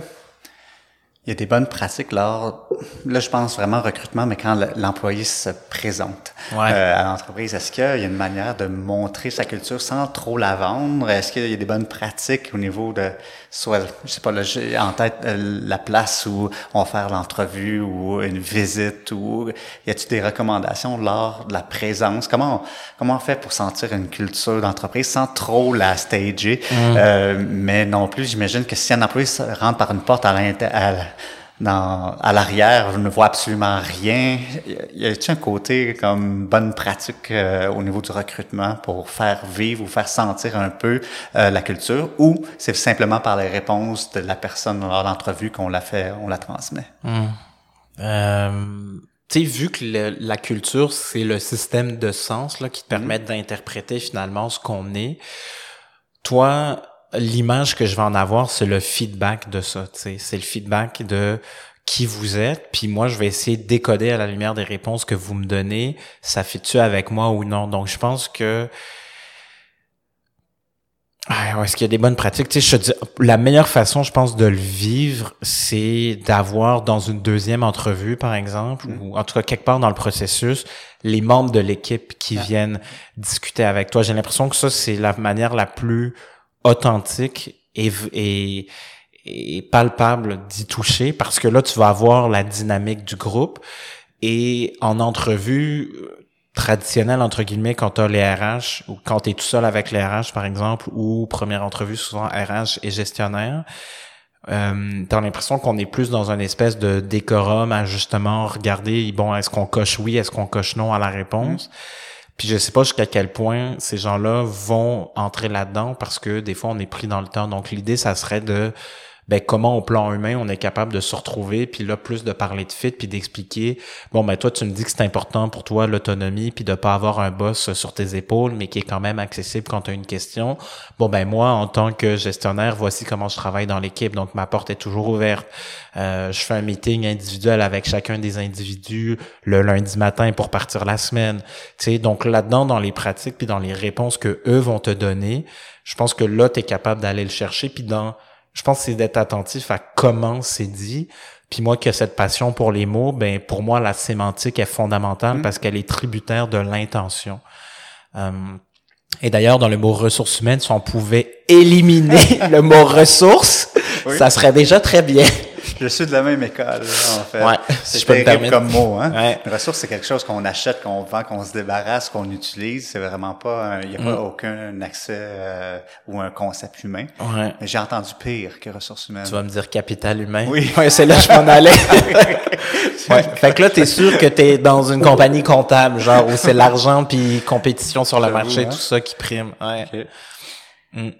il y a des bonnes pratiques lors, là je pense vraiment recrutement, mais quand l'employé se présente euh, à l'entreprise, est-ce qu'il y a une manière de montrer sa culture sans trop la vendre? Est-ce qu'il y a des bonnes pratiques au niveau de, soit, je sais pas, j'ai en tête euh, la place où on va faire l'entrevue ou une visite ou y a-t-il des recommandations lors de la présence? Comment on, comment on fait pour sentir une culture d'entreprise sans trop la stager? Mm. Euh, mais non plus, j'imagine que si un employé rentre par une porte à l'intérieur, dans, à l'arrière, je ne vois absolument rien. Y a-t-il un côté comme bonne pratique euh, au niveau du recrutement pour faire vivre ou faire sentir un peu euh, la culture ou c'est simplement par les réponses de la personne lors de l'entrevue qu'on la fait, on la transmet? Hmm. Euh, tu sais, vu que la culture, c'est le système de sens là, qui te hmm. permet d'interpréter finalement ce qu'on est, toi, l'image que je vais en avoir, c'est le feedback de ça. C'est le feedback de qui vous êtes, puis moi je vais essayer de décoder à la lumière des réponses que vous me donnez, ça fait-tu avec moi ou non? Donc je pense que ah, est-ce qu'il y a des bonnes pratiques? Tu sais, je dis, la meilleure façon, je pense, de le vivre, c'est d'avoir dans une deuxième entrevue, par exemple, mm. ou en tout cas quelque part dans le processus, les membres de l'équipe qui viennent discuter avec toi. J'ai l'impression que ça, c'est la manière la plus authentique et, et, palpable d'y toucher parce que là, tu vas avoir la dynamique du groupe et en entrevue traditionnelle, entre guillemets, quand tu as les RH ou quand tu es tout seul avec les RH, par exemple, ou première entrevue, souvent RH et gestionnaire, euh, t'as l'impression qu'on est plus dans une espèce de décorum à justement regarder, bon, est-ce qu'on coche oui, est-ce qu'on coche non à la réponse. Mm. Puis je sais pas jusqu'à quel point ces gens-là vont entrer là-dedans parce que des fois on est pris dans le temps. Donc l'idée, ça serait de ben comment au plan humain on est capable de se retrouver puis là plus de parler de fit puis d'expliquer bon ben toi tu me dis que c'est important pour toi l'autonomie puis de pas avoir un boss sur tes épaules mais qui est quand même accessible quand tu as une question. Bon ben moi en tant que gestionnaire voici comment je travaille dans l'équipe. Donc ma porte est toujours ouverte. Euh, je fais un meeting individuel avec chacun des individus le lundi matin pour partir la semaine. Tu sais donc là-dedans dans les pratiques puis dans les réponses que eux vont te donner je pense que là tu es capable d'aller le chercher puis dans je pense que c'est d'être attentif à comment c'est dit. Puis moi qui ai cette passion pour les mots, ben pour moi la sémantique est fondamentale mm. parce qu'elle est tributaire de l'intention. Euh, et d'ailleurs dans le mot ressources humaines, si on pouvait éliminer *laughs* le mot ressources, ça serait déjà très bien. Je suis de la même école, en fait. Ouais, c'est si je peux me comme mot, hein. Ouais. Une ressource, c'est quelque chose qu'on achète, qu'on vend, qu'on se débarrasse, qu'on utilise. C'est vraiment pas, il n'y a pas Mm. aucun accès euh, ou un concept humain. Ouais. Mais j'ai entendu pire que ressources humaines. Tu vas me dire capital humain? Oui. Ouais, c'est là que je m'en allais. *laughs* ouais. Fait que là, t'es sûr que t'es dans une compagnie comptable, genre, où c'est l'argent puis compétition sur le marché, hein. tout ça qui prime. Ouais. Mm.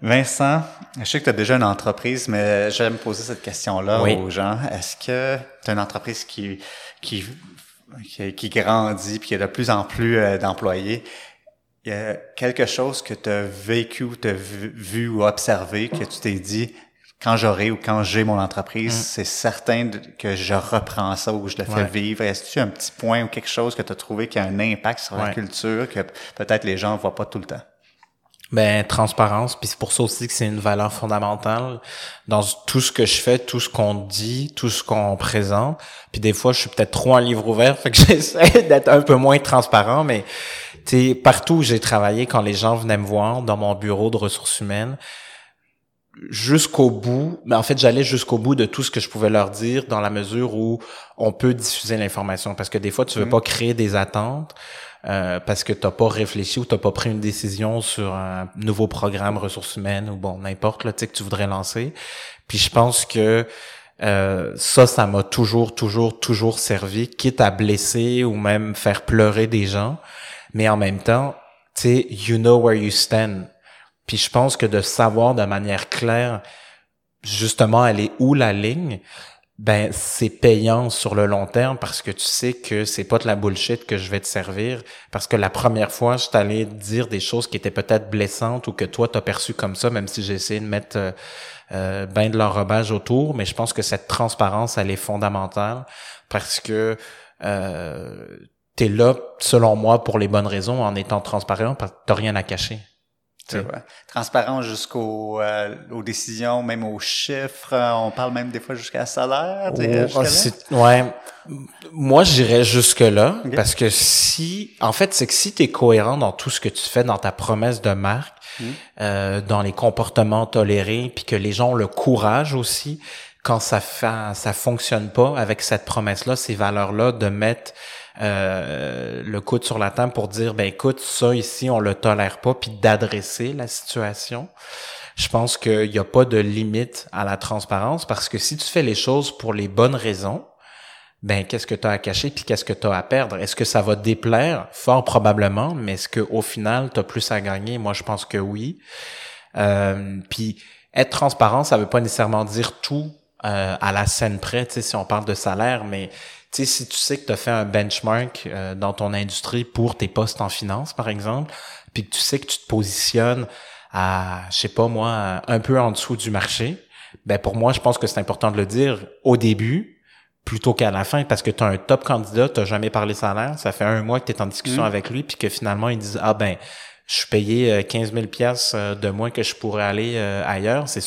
Vincent, je sais que tu as déjà une entreprise, mais j'aime poser cette question-là Oui. aux gens. Est-ce que tu as une entreprise qui, qui, qui, qui grandit puis qui a de plus en plus euh, d'employés? Il y a quelque chose que tu as vécu ou tu as vu, vu ou observé que tu t'es dit, quand j'aurai ou quand j'ai mon entreprise, c'est certain que je reprends ça ou je le fais Mm. Ouais. vivre? Est-ce que tu as un petit point ou quelque chose que tu as trouvé qui a un impact sur la culture que peut-être les gens ne voient pas tout le temps? Ben, transparence, puis c'est pour ça aussi que c'est une valeur fondamentale dans tout ce que je fais, tout ce qu'on dit, tout ce qu'on présente. Puis des fois, je suis peut-être trop un livre ouvert, *laughs* fait que j'essaie d'être un peu moins transparent, mais tu sais, partout où j'ai travaillé, quand les gens venaient me voir dans mon bureau de ressources humaines, jusqu'au bout, mais en fait, j'allais jusqu'au bout de tout ce que je pouvais leur dire dans la mesure où on peut diffuser l'information. Parce que des fois, tu veux Mhm. pas créer des attentes euh, parce que t'as pas réfléchi ou t'as pas pris une décision sur un nouveau programme ressources humaines ou bon, n'importe là, que tu voudrais lancer. Puis je pense que euh, ça, ça m'a toujours, toujours, toujours servi, quitte à blesser ou même faire pleurer des gens. Mais en même temps, tu sais, you know where you stand. Puis je pense que de savoir de manière claire, justement, elle est où la ligne, ben c'est payant sur le long terme parce que tu sais que c'est pas de la bullshit que je vais te servir. Parce que la première fois je t'allais dire des choses qui étaient peut-être blessantes ou que toi t'as perçu comme ça même si j'ai essayé de mettre euh, euh, ben de l'enrobage autour. Mais je pense que cette transparence elle est fondamentale parce que euh, t'es là selon moi pour les bonnes raisons en étant transparent parce que t'as rien à cacher C'est vrai. Transparent jusqu'aux euh, aux décisions, même aux chiffres. Euh, On parle même des fois jusqu'à salaire. Oh, c'est- ouais. Moi, j'irais jusque-là, parce que si, en fait, c'est que si tu es cohérent dans tout ce que tu fais, dans ta promesse de marque, Mhm. euh, dans les comportements tolérés, puis que les gens ont le courage aussi, quand ça fait, ça fonctionne pas avec cette promesse-là, ces valeurs-là, de mettre euh, le coude sur la table pour dire, ben écoute, ça ici, on le tolère pas, puis d'adresser la situation. Je pense qu'il n'y a pas de limite à la transparence parce que si tu fais les choses pour les bonnes raisons, ben qu'est-ce que tu as à cacher puis qu'est-ce que tu as à perdre? Est-ce que ça va déplaire? Fort probablement, mais est-ce que au final tu as plus à gagner? Moi, je pense que oui. Euh, puis être transparent, ça veut pas nécessairement dire tout euh, à la scène près, tu sais, si on parle de salaire, mais sais, si tu sais que tu as fait un benchmark euh, dans ton industrie pour tes postes en finance, par exemple, puis que tu sais que tu te positionnes à, je sais pas moi, un peu en dessous du marché, ben pour moi, je pense que c'est important de le dire au début plutôt qu'à la fin parce que tu as un top candidat, tu jamais parlé salaire, ça fait un mois que tu es en discussion Mm. avec lui puis que finalement ils disent ah ben je suis payé euh, 15 000 pièces de moins que je pourrais aller euh, ailleurs, c'est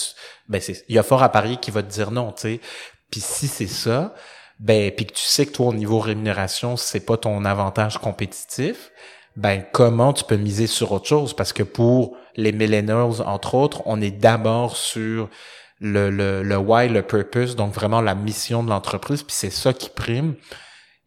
ben c'est il y a fort à parier qui va te dire non, tu sais. Puis si c'est ça, ben puis que tu sais que toi au niveau rémunération, c'est pas ton avantage compétitif, ben comment tu peux miser sur autre chose? Parce que pour les millennials entre autres, on est d'abord sur le, le, le why, le purpose, donc vraiment la mission de l'entreprise, puis c'est ça qui prime.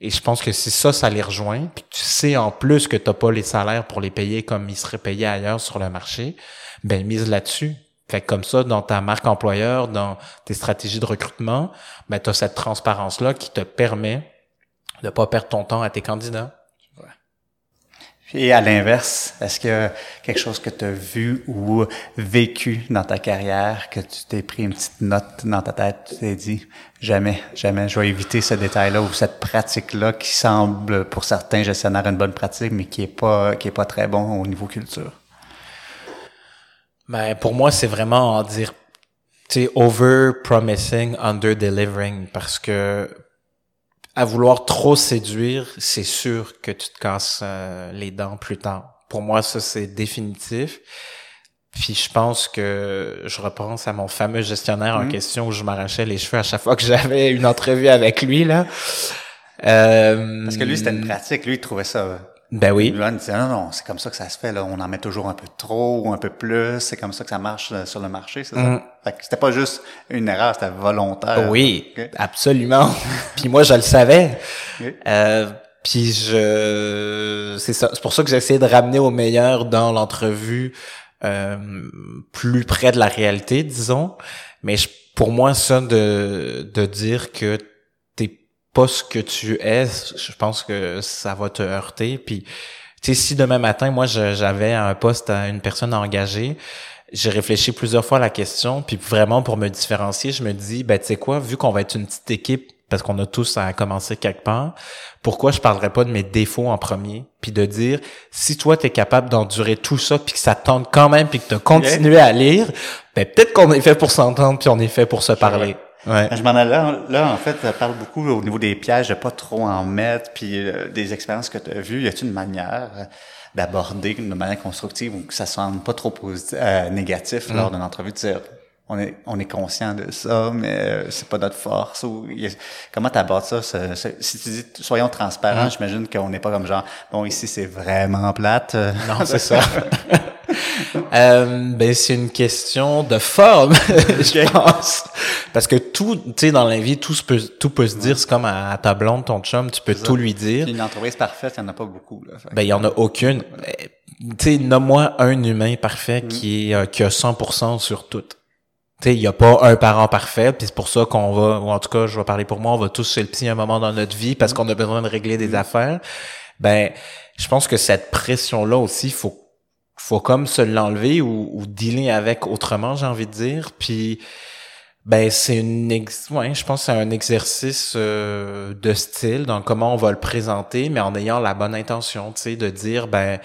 Et je pense que si ça, ça les rejoint, puis tu sais en plus que tu n'as pas les salaires pour les payer comme ils seraient payés ailleurs sur le marché, ben mise là-dessus. Fait que comme ça, dans ta marque employeur, dans tes stratégies de recrutement, ben tu as cette transparence-là qui te permet de pas perdre ton temps à tes candidats. Et à l'inverse, est-ce qu'il y a quelque chose que tu as vu ou vécu dans ta carrière, que tu t'es pris une petite note dans ta tête, tu t'es dit, jamais, jamais, je vais éviter ce détail-là ou cette pratique-là qui semble pour certains gestionnaires une bonne pratique, mais qui est pas, qui est pas très bon au niveau culture? Ben, pour moi, c'est vraiment en dire, tu sais, over promising, under delivering, parce que à vouloir trop séduire, c'est sûr que tu te casses euh, les dents plus tard. Pour moi, ça, c'est définitif. Puis je pense que je repense à mon fameux gestionnaire en Mhm. question où je m'arrachais les cheveux à chaque fois que j'avais une entrevue avec lui, là. Euh, Parce que lui, c'était une pratique. Lui, il trouvait ça Ben oui. Là, on disait, non, non, c'est comme ça que ça se fait, là. On en met toujours un peu trop ou un peu plus. C'est comme ça que ça marche euh, sur le marché, c'est Mm. ça? Fait que c'était pas juste une erreur, c'était volontaire. Oui, absolument. *laughs* puis moi, je le savais. Euh, puis je, c'est ça. C'est pour ça que j'ai essayé de ramener au meilleur dans l'entrevue, euh, plus près de la réalité, disons. Mais je- pour moi, ça de de dire que pas ce que tu es, je pense que ça va te heurter. Puis, tu sais, si demain matin, moi, j'avais un poste à une personne engagée, j'ai réfléchi plusieurs fois à la question, puis vraiment pour me différencier, je me dis, ben tu sais quoi, vu qu'on va être une petite équipe, parce qu'on a tous à commencer quelque part, pourquoi je parlerais pas de mes défauts en premier, puis de dire, si toi t'es capable d'endurer tout ça, puis que ça te tente quand même, puis que t'as continué à lire, ben peut-être qu'on est fait pour s'entendre, puis on est fait pour se parler. Ouais. Je m'en allais là, là, en fait, ça parle beaucoup au niveau des pièges, de pas trop en mettre, puis euh, des expériences que tu as vues. Y a-t-il une manière euh, d'aborder de manière constructive ou que ça sonne pas trop positif, euh, négatif Mm. lors d'une entrevue, de dire on est on est conscient de ça, mais euh, c'est pas notre force. Ou y a- comment t'abordes ça ce- ce- Si tu dis soyons Mm. transparents, j'imagine qu'on n'est pas comme genre bon ici c'est vraiment plate. Non, *laughs* c'est ça. *laughs* Euh, ben c'est une question de forme, *laughs* je pense, parce que tout, tu sais, dans la vie, tout se peut, tout peut se dire. C'est comme à, à ta blonde, ton chum, tu peux tout lui dire. Une entreprise parfaite, il n'y en a pas beaucoup. Là, Ben il y en a aucune. Mais, Tu sais, nomme-moi un humain parfait qui est euh, qui a 100% sur tout. Tu sais, il y a pas un parent parfait, puis c'est pour ça qu'on va, ou en tout cas, je vais parler pour moi, on va tous chez le psy un moment dans notre vie parce qu'on a besoin de régler des affaires. Ben, je pense que cette pression-là aussi, faut faut comme se l'enlever ou, ou dealer avec autrement, j'ai envie de dire. Puis, ben c'est une, ex... ouais, je pense que c'est un exercice euh, de style dans comment on va le présenter, mais en ayant la bonne intention, tu sais, de dire ben,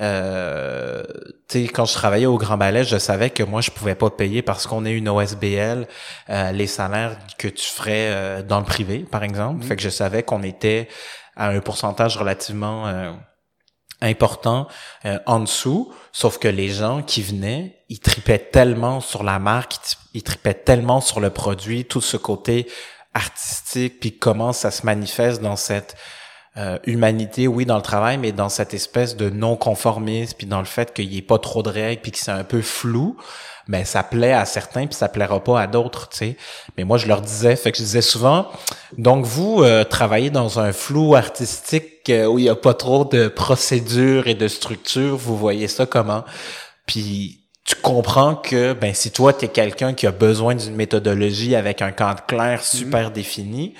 euh, tu sais, quand je travaillais au Grand Ballet, je savais que moi je pouvais pas payer parce qu'on est une OSBL euh, les salaires que tu ferais euh, dans le privé, par exemple. Fait que je savais qu'on était à un pourcentage relativement euh, important euh, en dessous, sauf que les gens qui venaient, ils tripaient tellement sur la marque, ils, ils tripaient tellement sur le produit, tout ce côté artistique, puis comment ça se manifeste dans cette euh, humanité, oui, dans le travail, mais dans cette espèce de non-conformisme, puis dans le fait qu'il n'y ait pas trop de règles, puis que c'est un peu flou, ben ça plaît à certains, puis ça plaira pas à d'autres, tu sais. Mais moi, je leur disais, fait que je disais souvent, donc vous euh, travaillez dans un flou artistique euh, où il y a pas trop de procédures et de structures, vous voyez ça comment? Puis tu comprends que ben si toi tu es quelqu'un qui a besoin d'une méthodologie avec un cadre clair super défini,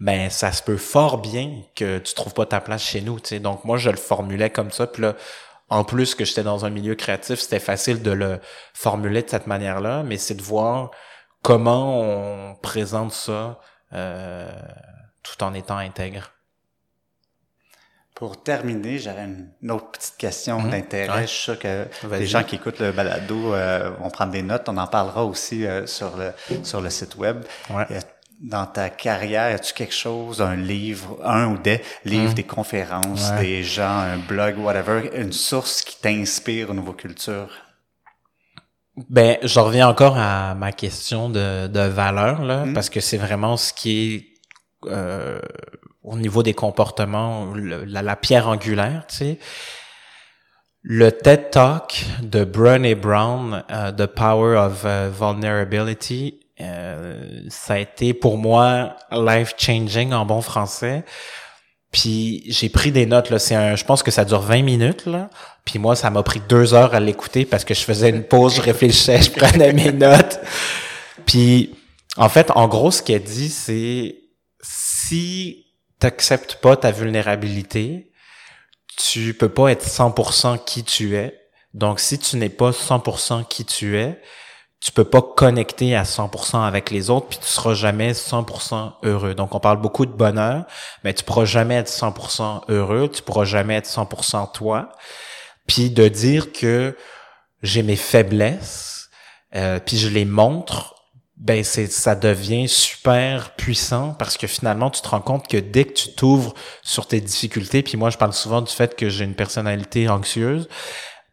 ben ça se peut fort bien que tu trouves pas ta place chez nous, tu sais. Donc moi je le formulais comme ça, puis là en plus que j'étais dans un milieu créatif, c'était facile de le formuler de cette manière-là, mais c'est de voir comment on présente ça euh, tout en étant intègre. Pour terminer, j'aurais une autre petite question Mhm. d'intérêt. Ouais. Je suis sûr que les gens qui écoutent le balado euh, vont prendre des notes. On en parlera aussi euh, sur le sur le site web. Ouais. Dans ta carrière, as-tu quelque chose, un livre, un ou des livres, des conférences. Ouais. des gens, un blog, whatever, une source qui t'inspire au niveau culture? Ben, je reviens encore à ma question de, de valeur, là, Mm. parce que c'est vraiment ce qui est euh, au niveau des comportements, le- la, la pierre angulaire, tu sais. Le TED Talk de Brené Brown, euh, The Power of euh, Vulnerability, euh, ça a été pour moi life changing en bon français. Puis j'ai pris des notes là, c'est un, je pense que ça dure 20 minutes là. Puis moi ça m'a pris deux heures à l'écouter parce que je faisais une pause, je réfléchissais, je prenais mes *laughs* notes. Puis en fait, en gros, ce qu'elle dit, c'est si t'acceptes pas ta vulnérabilité, tu peux pas être 100% qui tu es. Donc si tu n'es pas 100% qui tu es, tu peux pas connecter à 100% avec les autres puis tu seras jamais 100% heureux. Donc on parle beaucoup de bonheur, mais tu pourras jamais être 100% heureux, tu pourras jamais être 100% toi. Puis de dire que j'ai mes faiblesses, euh, puis je les montre, ben c'est ça devient super puissant parce que finalement tu te rends compte que dès que tu t'ouvres sur tes difficultés, puis moi je parle souvent du fait que j'ai une personnalité anxieuse,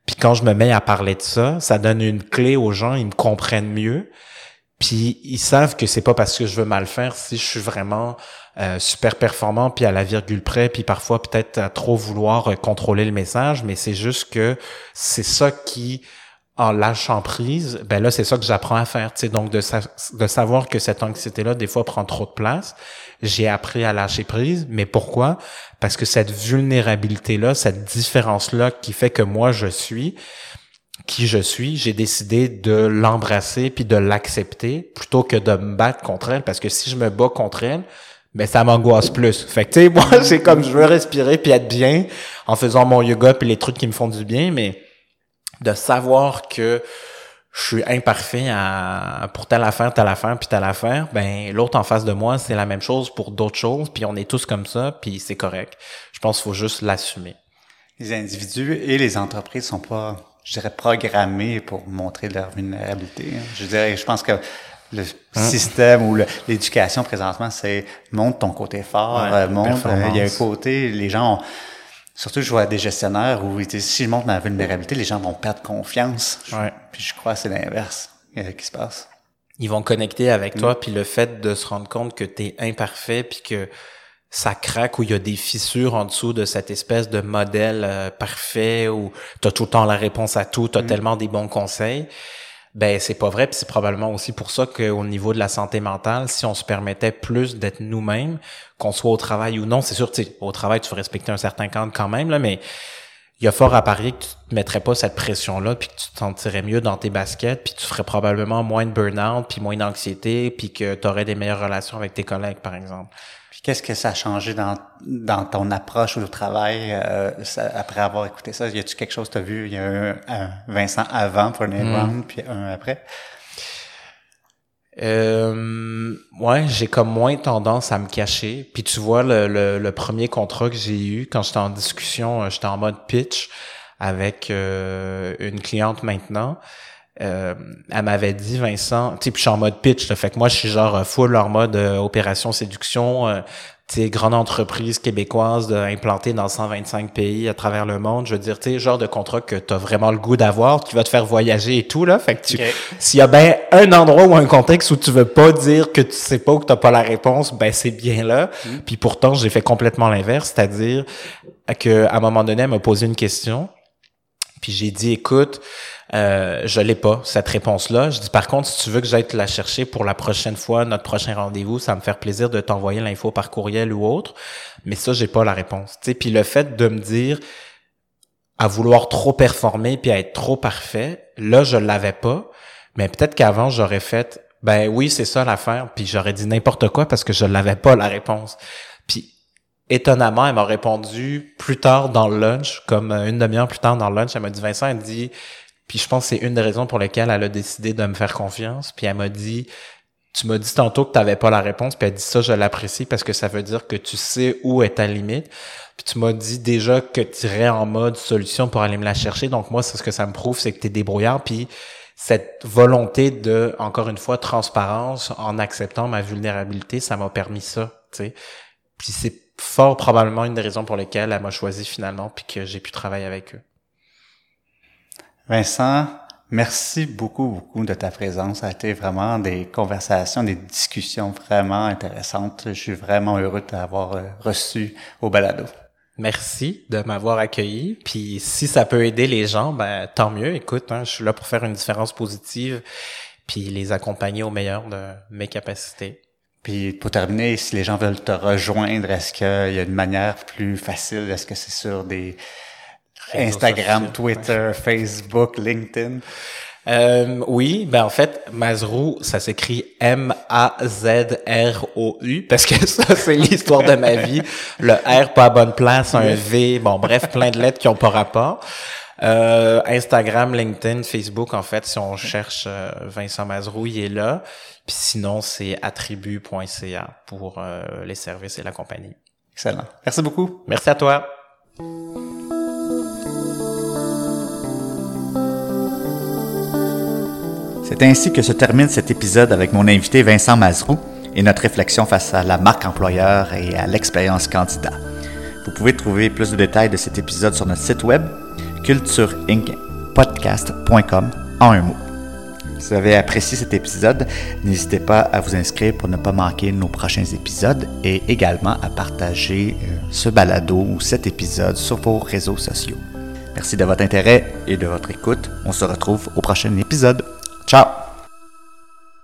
puis quand je me mets à parler de ça, ça donne une clé aux gens, ils me comprennent mieux. Puis ils savent que c'est pas parce que je veux mal faire si je suis vraiment euh, super performant puis à la virgule près puis parfois peut-être à trop vouloir euh, contrôler le message, mais c'est juste que c'est ça qui en lâchant prise, ben là c'est ça que j'apprends à faire, tu sais. Donc de, de savoir que cette anxiété là des fois prend trop de place, j'ai appris à lâcher prise, mais pourquoi? Parce que cette vulnérabilité là, cette différence là qui fait que moi je suis qui je suis, j'ai décidé de l'embrasser puis de l'accepter plutôt que de me battre contre elle. Parce que si je me bats contre elle, ben ça m'angoisse plus. Fait que tu sais *laughs* moi c'est comme je veux respirer puis être bien en faisant mon yoga puis les trucs qui me font du bien mais de savoir que je suis imparfait à, pour telle affaire, telle affaire, puis telle affaire, ben l'autre en face de moi, c'est la même chose pour d'autres choses, puis on est tous comme ça, puis c'est correct. Je pense qu'il faut juste l'assumer. Les individus et les entreprises sont pas je dirais, programmés pour montrer leur vulnérabilité. Hein. Je dirais, je pense que le hein? système ou l'éducation présentement, c'est montre ton côté fort, euh, montre, euh, il y a un côté, les gens ont, surtout je vois des gestionnaires où si je montre ma vulnérabilité, les gens vont perdre confiance. puis je crois que c'est l'inverse euh, qui se passe. Ils vont connecter avec toi, mm. puis le fait de se rendre compte que tu es imparfait, puis que ça craque ou il y a des fissures en dessous de cette espèce de modèle euh, parfait où tu as tout le temps la réponse à tout, tu as mm. tellement des bons conseils. Ben c'est pas vrai, puis c'est probablement aussi pour ça qu'au niveau de la santé mentale, si on se permettait plus d'être nous-mêmes, qu'on soit au travail ou non, c'est sûr, au travail tu veux respecter un certain cadre quand même là, mais il y a fort à parier que tu te mettrais pas cette pression-là, puis que tu te sentirais mieux dans tes baskets, puis tu ferais probablement moins de burn-out, puis moins d'anxiété, puis que tu aurais des meilleures relations avec tes collègues, par exemple. Qu'est-ce que ça a changé dans, dans ton approche au travail euh, après avoir écouté ça? Y a-tu quelque chose que tu as vu? Il y a un, un Vincent avant pour mm. puis un après? Euh, ouais, j'ai comme moins tendance à me cacher. Puis tu vois, le, le, premier contrat que j'ai eu, quand j'étais en discussion, euh, j'étais en mode pitch avec euh, une cliente maintenant. Euh, elle m'avait dit Vincent, tu sais, puis je suis en mode pitch, fait que moi je suis genre euh, full en mode euh, opération séduction, euh, tu sais, grande entreprise québécoise implantée dans 125 pays à travers le monde, je veux dire, tu sais, genre de contrat que tu as vraiment le goût d'avoir, qui va te faire voyager et tout là, fait que tu s'il y a bien un endroit ou un contexte où tu veux pas dire que tu sais pas ou que t'as pas la réponse, ben c'est bien là. Mm. Puis pourtant, j'ai fait complètement l'inverse, c'est-à-dire que à un moment donné, elle m'a posé une question, puis j'ai dit écoute, euh, je l'ai pas, cette réponse-là. Je dis, par contre, si tu veux que j'aille te la chercher pour la prochaine fois, notre prochain rendez-vous, ça me faire plaisir de t'envoyer l'info par courriel ou autre. Mais ça, j'ai pas la réponse. sais Puis le fait de me dire à vouloir trop performer puis à être trop parfait, là, je l'avais pas. Mais peut-être qu'avant, j'aurais fait, ben oui, c'est ça l'affaire. Puis j'aurais dit n'importe quoi parce que je l'avais pas la réponse. Puis étonnamment, elle m'a répondu plus tard dans le lunch, comme une demi-heure plus tard dans le lunch, elle m'a dit, Vincent, elle dit, puis je pense que c'est une des raisons pour lesquelles elle a décidé de me faire confiance. Puis elle m'a dit, tu m'as dit tantôt que tu n'avais pas la réponse, puis elle dit ça, je l'apprécie parce que ça veut dire que tu sais où est ta limite. Puis tu m'as dit déjà que tu irais en mode solution pour aller me la chercher. Donc moi, c'est ce que ça me prouve, c'est que tu es débrouillard. Puis cette volonté de, encore une fois, transparence en acceptant ma vulnérabilité, ça m'a permis ça. Puis c'est fort probablement une des raisons pour lesquelles elle m'a choisi finalement, puis que j'ai pu travailler avec eux. Vincent, merci beaucoup, beaucoup de ta présence. Ça a été vraiment des conversations, des discussions vraiment intéressantes. Je suis vraiment heureux de t'avoir euh, reçu au balado. Merci de m'avoir accueilli. Puis si ça peut aider les gens, ben tant mieux. Écoute, hein, je suis là pour faire une différence positive, puis les accompagner au meilleur de mes capacités. Puis pour terminer, si les gens veulent te rejoindre, est-ce qu'il y a une manière plus facile? Est-ce que c'est sur des Instagram, Twitter, Facebook, LinkedIn. Euh, oui, ben en fait, Mazrou, ça s'écrit M-A-Z-R-O-U, parce que ça, c'est l'histoire de ma vie. Le R pas à bonne place, un V, bon, bref, plein de lettres qui ont pas rapport. Euh, Instagram, LinkedIn, Facebook, en fait, si on cherche euh, Vincent Mazrou, il est là. Puis sinon, c'est attribut.ca pour euh, les services et la compagnie. Excellent. Merci beaucoup. Merci à toi. C'est ainsi que se termine cet épisode avec mon invité Vincent Mazrou et notre réflexion face à la marque employeur et à l'expérience candidat. Vous pouvez trouver plus de détails de cet épisode sur notre site web cultureincpodcast.com en un mot. Si vous avez apprécié cet épisode, n'hésitez pas à vous inscrire pour ne pas manquer nos prochains épisodes et également à partager euh, ce balado ou cet épisode sur vos réseaux sociaux. Merci de votre intérêt et de votre écoute. On se retrouve au prochain épisode. Chao.